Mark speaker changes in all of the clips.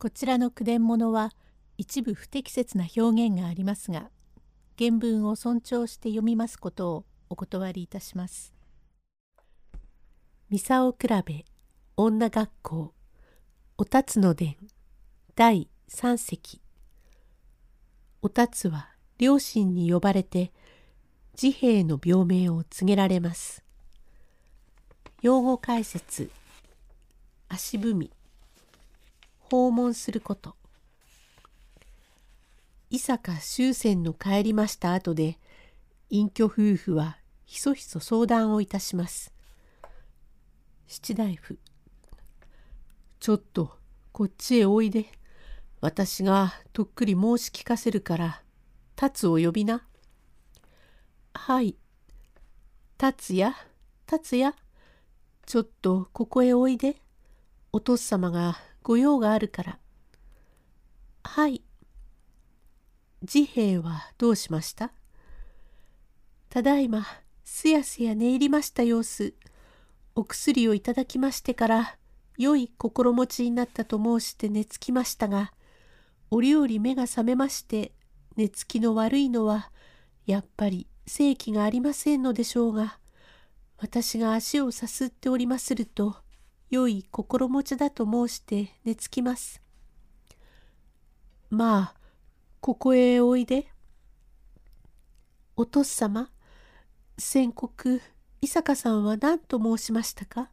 Speaker 1: こちらの句伝物は一部不適切な表現がありますが原文を尊重して読みますことをお断りいたします。ミサオ比べ女学校おたつの伝第三席おたつは両親に呼ばれて治兵衛の病名を告げられます。用語解説足踏み訪問すること。伊坂終戦の帰りました後で隠居夫婦はひそひそ相談をいたします。七大夫。ちょっとこっちへおいで。私がとっくり申し聞かせるから達を呼びな。はい。達也達也ちょっとここへおいで。お父様が御用があるから。はい。治兵衛はどうしました？ただいま、すやすや寝入りました様子。お薬をいただきましてから、良い心持ちになったと申して寝つきましたが、折々目が覚めまして、寝つきの悪いのは、やっぱり正気がありませんのでしょうが、私が足をさすっておりますると、良い心持ちだと申して寝つきます。まあ、ここへおいで。お父様、先刻、伊坂さんは何と申しましたか？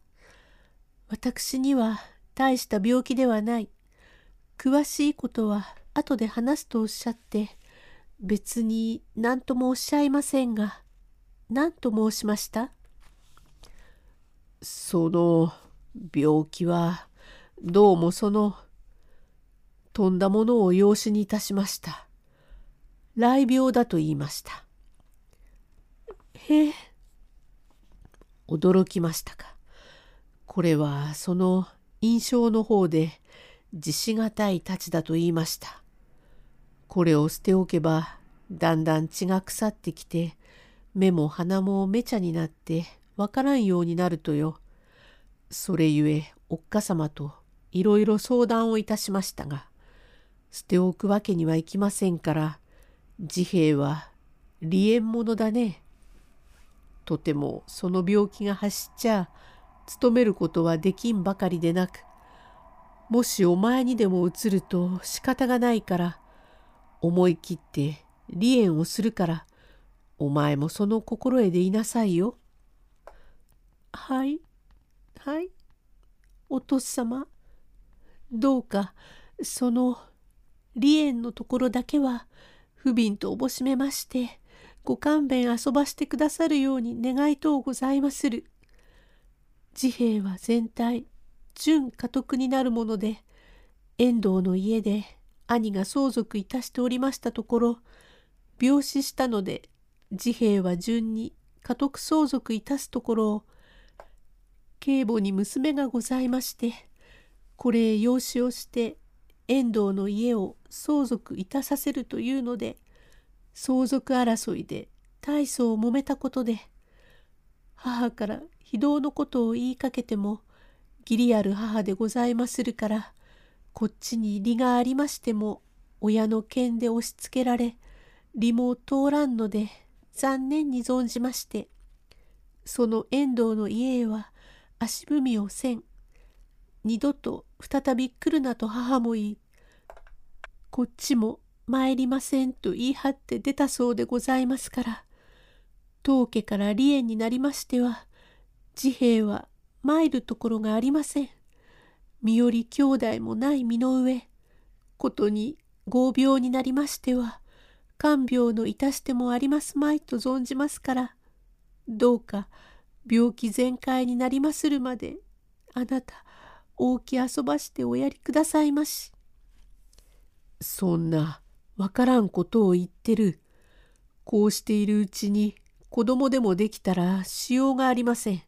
Speaker 1: 私には大した病気ではない。詳しいことは後で話すとおっしゃって、別に何ともおっしゃいませんが、何と申しました？
Speaker 2: その、病気はどうもその飛んだものを養子にいたしました。雷病だと言いました。
Speaker 1: へえ。
Speaker 2: 驚きましたか。これはその印象の方で自しがたい太刀だと言いました。これを捨ておけばだんだん血が腐ってきて目も鼻もめちゃになってわからんようになるとよ。それゆえおっかさまといろいろ相談をいたしましたが捨ておくわけにはいきませんから治兵衛は離縁者だね。とてもその病気が走っちゃ勤めることはできんばかりでなくもしお前にでも移ると仕方がないから思い切って離縁をするからお前もその心得でいなさいよ。
Speaker 1: はいはいお父様どうかその離縁のところだけは不憫とおぼしめましてご勘弁遊ばしてくださるように願いとうございまする。治兵衛は全体純家督になるもので遠藤の家で兄が相続いたしておりましたところ病死したので治兵衛は順に家督相続いたすところを警母に娘がございましてこれ養子をして遠藤の家を相続いたさせるというので相続争いで大層揉めたことで母から非道のことを言いかけても義理ある母でございまするからこっちに利がありましても親の剣で押しつけられ利も通らんので残念に存じましてその遠藤の家へは足踏みをせん。二度と再び来るなと母も言い、こっちも参りませんと言い張って出たそうでございますから、当家から離縁になりましては、治兵衛は参るところがありません。身寄り兄弟もない身の上、ことに合病になりましては、看病のいたしてもありますまいと存じますから、どうか病気全開になりまするまであなた大き遊ばしておやりくださいまし。
Speaker 2: そんなわからんことを言ってる。こうしているうちに子供でもできたらしようがありません。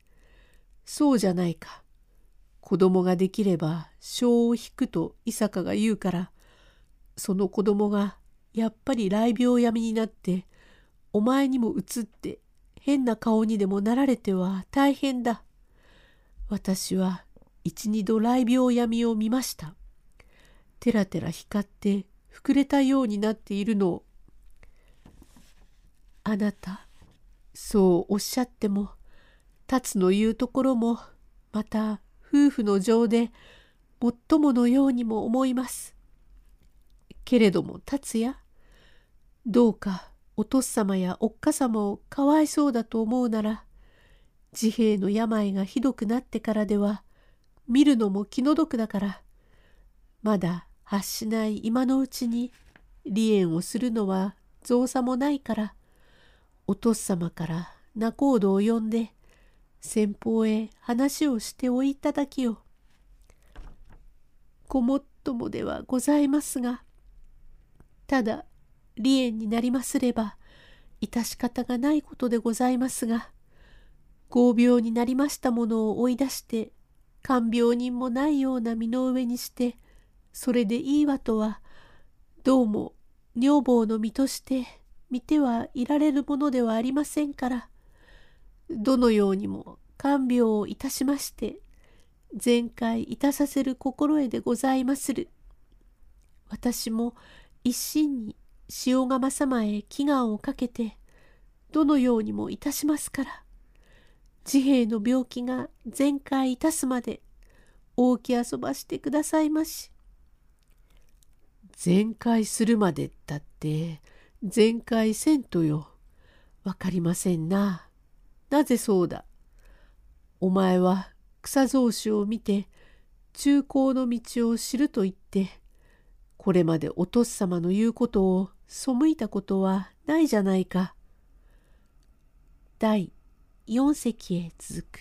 Speaker 2: そうじゃないか。子供ができれば性を引くと伊坂が言うからその子供がやっぱり雷病病みになってお前にも移って変な顔にでもなられては大変だ。私は一二度雷病闇を見ました。てらてら光って膨れたようになっているのをあなたそうおっしゃっても達の言うところもまた夫婦の情でもっとものようにも思います。けれども達也どうかお父様やおっかさまをかわいそうだと思うなら治兵衛の病がひどくなってからでは見るのも気の毒だからまだ発しない今のうちに離縁をするのは造作もないからお父様から仲人を呼んで先方へ話をしておいただきよ。ごもっともではございますがただ離縁になりますれば致し方がないことでございますが合病になりましたものを追い出して看病人もないような身の上にしてそれでいいわとはどうも女房の身として見てはいられるものではありませんからどのようにも看病をいたしまして全開いたさせる心得でございまする。私も一心に塩釜様へ祈願をかけてどのようにもいたしますから治兵衛の病気が全開いたすまで大き遊ばしてくださいまし。全開するまでったって全開せんとよ。わかりませんな。なぜそうだ。お前は草草子を見て中高の道を知ると言ってこれまでお父様の言うことを背いたことはないじゃないか。第4席へ続く